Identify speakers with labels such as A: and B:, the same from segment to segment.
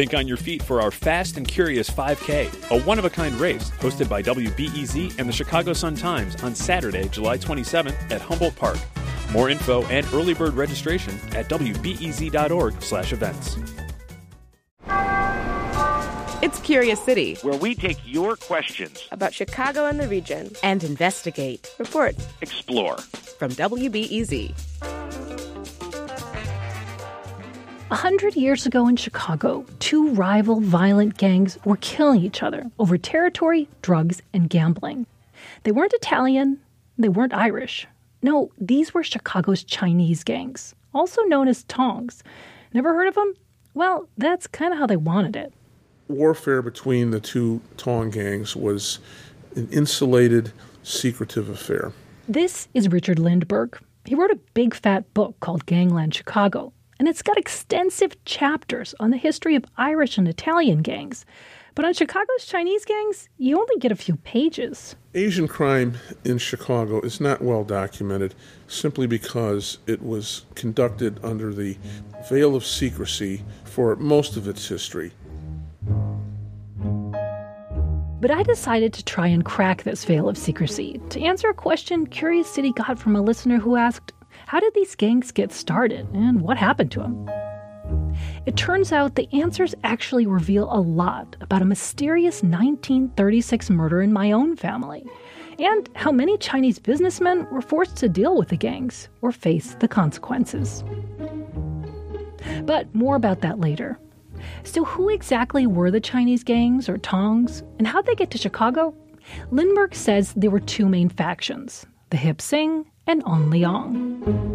A: Think on your feet for our Fast and Curious 5K, a one of a kind race hosted by WBEZ and the Chicago Sun Times on Saturday, July 27th at Humboldt Park. More info and early bird registration at wbez.org/events.
B: It's Curious City,
C: where we take your questions
D: about Chicago and the region
B: and investigate,
D: report,
C: explore.
B: From WBEZ.
E: A hundred years ago in Chicago, two rival violent gangs were killing each other over territory, drugs, and gambling. They weren't Italian, they weren't Irish. No, these were Chicago's Chinese gangs, also known as Tongs. Never heard of them? Well, that's kind of how they wanted it.
F: Warfare between the two Tong gangs was an insulated, secretive affair.
E: This is Richard Lindberg. He wrote a big fat book called Gangland Chicago and it's got extensive chapters on the history of Irish and Italian gangs. But on Chicago's Chinese gangs, you only get a few pages.
F: Asian crime in Chicago is not well documented simply because it was conducted under the veil of secrecy for most of its history.
E: But I decided to try and crack this veil of secrecy to answer a question Curious City got from a listener who asked, how did these gangs get started, and what happened to them? It turns out the answers actually reveal a lot about a mysterious 1936 murder in my own family, and how many Chinese businessmen were forced to deal with the gangs or face the consequences. But more about that later. So, who exactly were the Chinese gangs or Tongs, and how'd they get to Chicago? Lindberg says there were two main factions the Hip Sing and On Leong.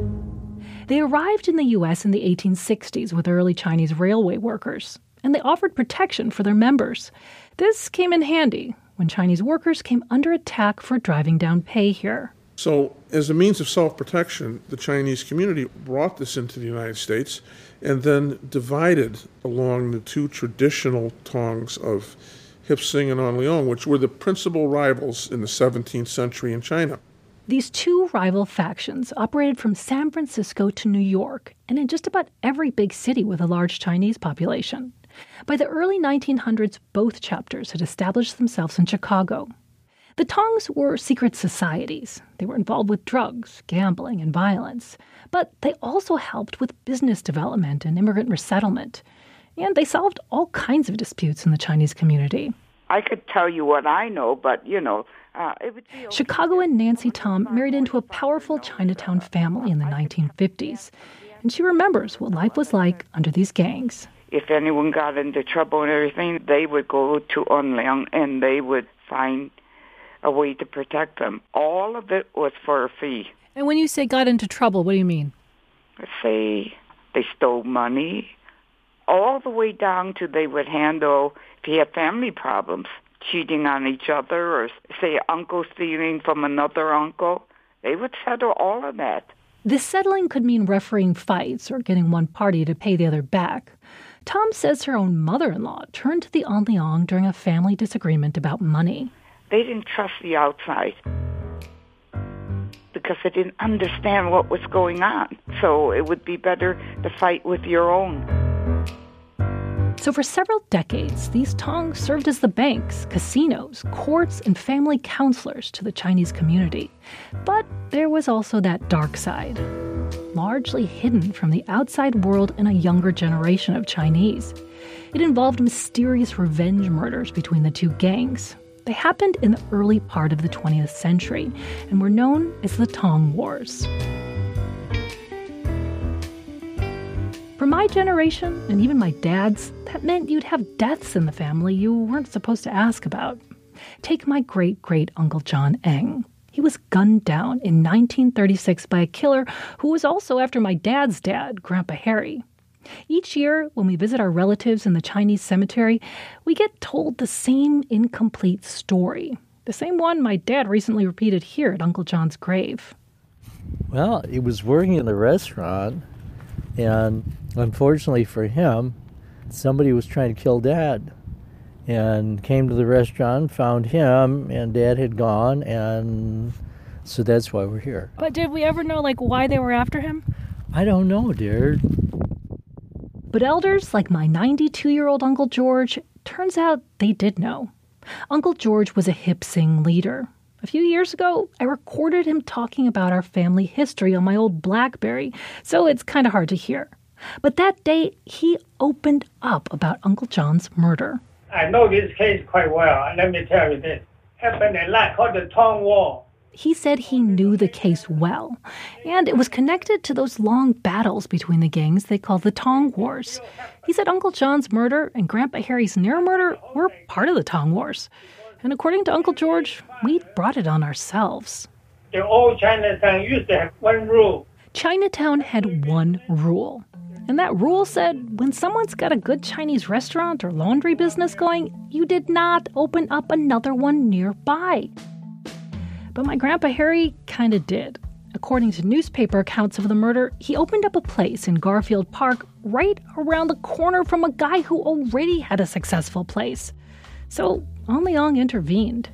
E: They arrived in the U.S. in the 1860s with early Chinese railway workers, and they offered protection for their members. This came in handy when Chinese workers came under attack for driving down pay here.
F: So, as a means of self protection, the Chinese community brought this into the United States and then divided along the two traditional tongs of Hip Sing and On Leong, which were the principal rivals in the 17th century in China.
E: These two rival factions operated from San Francisco to New York and in just about every big city with a large Chinese population. By the early 1900s, both chapters had established themselves in Chicago. The Tongs were secret societies. They were involved with drugs, gambling, and violence. But they also helped with business development and immigrant resettlement. And they solved all kinds of disputes in the Chinese community.
G: I could tell you what I know, but you know, uh,
E: Chicagoan Nancy Tom married into a powerful Chinatown family in the 1950s, and she remembers what life was like under these gangs.
G: If anyone got into trouble and everything, they would go to On Leong and they would find a way to protect them. All of it was for a fee.
E: And when you say got into trouble, what do you mean?
G: Say they stole money, all the way down to they would handle if you had family problems cheating on each other or say uncle stealing from another uncle. They would settle all of that.
E: This settling could mean refereeing fights or getting one party to pay the other back. Tom says her own mother in law turned to the On Leong during a family disagreement about money.
G: They didn't trust the outside because they didn't understand what was going on. So it would be better to fight with your own.
E: So, for several decades, these tongs served as the banks, casinos, courts, and family counselors to the Chinese community. But there was also that dark side, largely hidden from the outside world and a younger generation of Chinese. It involved mysterious revenge murders between the two gangs. They happened in the early part of the 20th century and were known as the Tong Wars. My generation, and even my dad's, that meant you'd have deaths in the family you weren't supposed to ask about. Take my great great uncle John Eng. He was gunned down in 1936 by a killer who was also after my dad's dad, Grandpa Harry. Each year, when we visit our relatives in the Chinese cemetery, we get told the same incomplete story. The same one my dad recently repeated here at Uncle John's grave.
H: Well, he was working in the restaurant and unfortunately for him, somebody was trying to kill dad and came to the restaurant, found him, and dad had gone, and so that's why we're here.
E: But did we ever know, like, why they were after him?
H: I don't know, dear.
E: But elders like my 92 year old Uncle George, turns out they did know. Uncle George was a hip sing leader. A few years ago, I recorded him talking about our family history on my old Blackberry, so it's kind of hard to hear. But that day, he opened up about Uncle John's murder.
I: I know this case quite well. Let me tell you this. Happened a lot called the Tong War.
E: He said he knew the case well, and it was connected to those long battles between the gangs they called the Tong Wars. He said Uncle John's murder and Grandpa Harry's near murder were part of the Tong Wars. And according to Uncle George, we brought it on ourselves.
I: The old Chinatown used to have one rule.
E: Chinatown had one rule. And that rule said when someone's got a good Chinese restaurant or laundry business going, you did not open up another one nearby. But my Grandpa Harry kind of did. According to newspaper accounts of the murder, he opened up a place in Garfield Park right around the corner from a guy who already had a successful place. So On Leong intervened.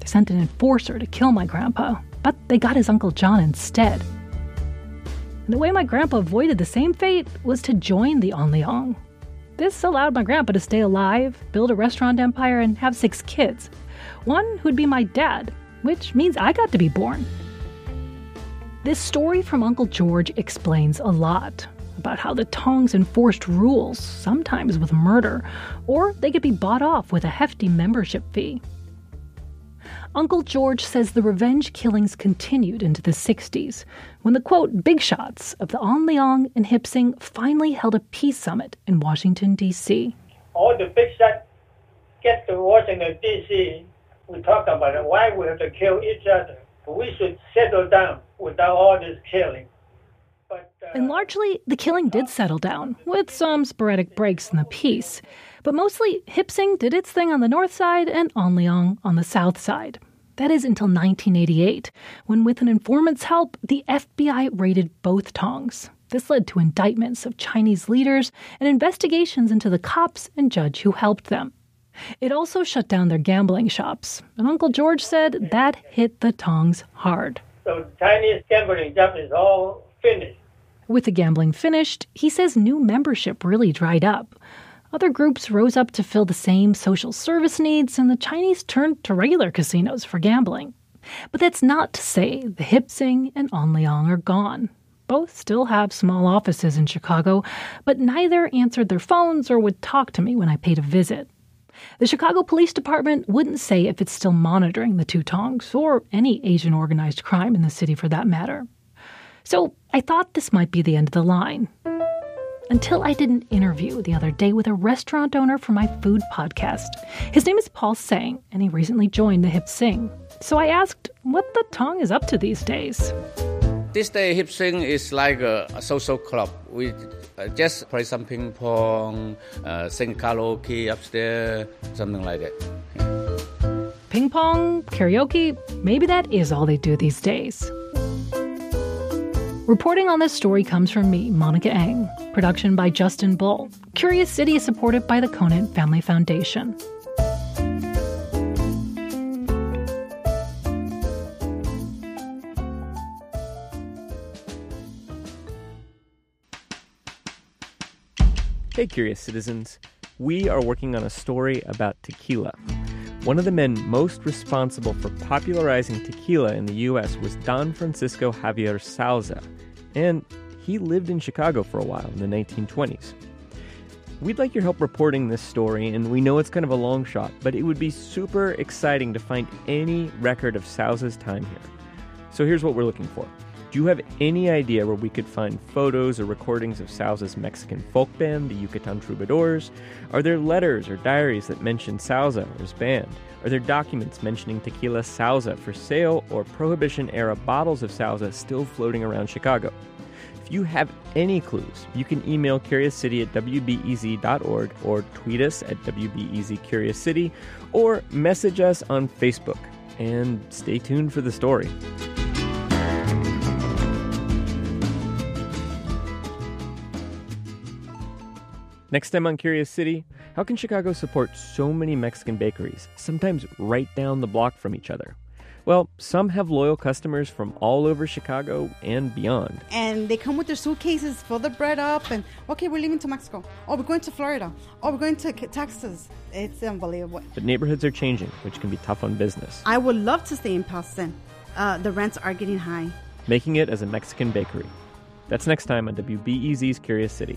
E: They sent an enforcer to kill my grandpa, but they got his Uncle John instead. And the way my grandpa avoided the same fate was to join the On Leong. This allowed my grandpa to stay alive, build a restaurant empire, and have six kids. One who'd be my dad, which means I got to be born. This story from Uncle George explains a lot about how the Tongs enforced rules, sometimes with murder, or they could be bought off with a hefty membership fee. Uncle George says the revenge killings continued into the 60s, when the quote, big shots of the On Leong and Hip Sing finally held a peace summit in Washington, D.C.
I: All the big shots get to Washington, D.C. We talk about why we have to kill each other. We should settle down without all this killing.
E: And largely, the killing did settle down, with some sporadic breaks in the peace. But mostly, Hip Sing did its thing on the north side and On Leong on the south side. That is until 1988, when, with an informant's help, the FBI raided both Tongs. This led to indictments of Chinese leaders and investigations into the cops and judge who helped them. It also shut down their gambling shops, and Uncle George said that hit the Tongs hard.
I: So Chinese gambling job is all finished.
E: With the gambling finished, he says new membership really dried up. Other groups rose up to fill the same social service needs, and the Chinese turned to regular casinos for gambling. But that's not to say the Hip Sing and On Leong are gone. Both still have small offices in Chicago, but neither answered their phones or would talk to me when I paid a visit. The Chicago Police Department wouldn't say if it's still monitoring the two Tongs or any Asian organized crime in the city for that matter. So I thought this might be the end of the line. Until I did an interview the other day with a restaurant owner for my food podcast. His name is Paul Sang, and he recently joined the Hip Sing. So I asked what the Tong is up to these days.
J: This day, Hip Sing is like a, a social club. We uh, just play some ping pong, uh, sing karaoke upstairs, something like that.
E: Yeah. Ping pong, karaoke, maybe that is all they do these days. Reporting on this story comes from me, Monica Eng. Production by Justin Bull. Curious City is supported by the Conant Family Foundation.
K: Hey, curious citizens. We are working on a story about tequila. One of the men most responsible for popularizing tequila in the U.S. was Don Francisco Javier Sauza, and he lived in Chicago for a while in the 1920s. We'd like your help reporting this story, and we know it's kind of a long shot, but it would be super exciting to find any record of Sauza's time here. So here's what we're looking for. Do you have any idea where we could find photos or recordings of Sauza's Mexican folk band, the Yucatan Troubadours? Are there letters or diaries that mention Sauza or his band? Are there documents mentioning tequila Sauza for sale or Prohibition era bottles of Sauza still floating around Chicago? If you have any clues, you can email curiouscity at wbez.org or tweet us at wbezcuriouscity or message us on Facebook. And stay tuned for the story. Next time on Curious City, how can Chicago support so many Mexican bakeries, sometimes right down the block from each other? Well, some have loyal customers from all over Chicago and beyond.
L: And they come with their suitcases, fill the bread up, and okay, we're leaving to Mexico. Oh, we're going to Florida. Oh, we're going to Texas. It's unbelievable.
K: But neighborhoods are changing, which can be tough on business.
L: I would love to stay in Paston. Uh, the rents are getting high.
K: Making it as a Mexican bakery. That's next time on WBEZ's Curious City.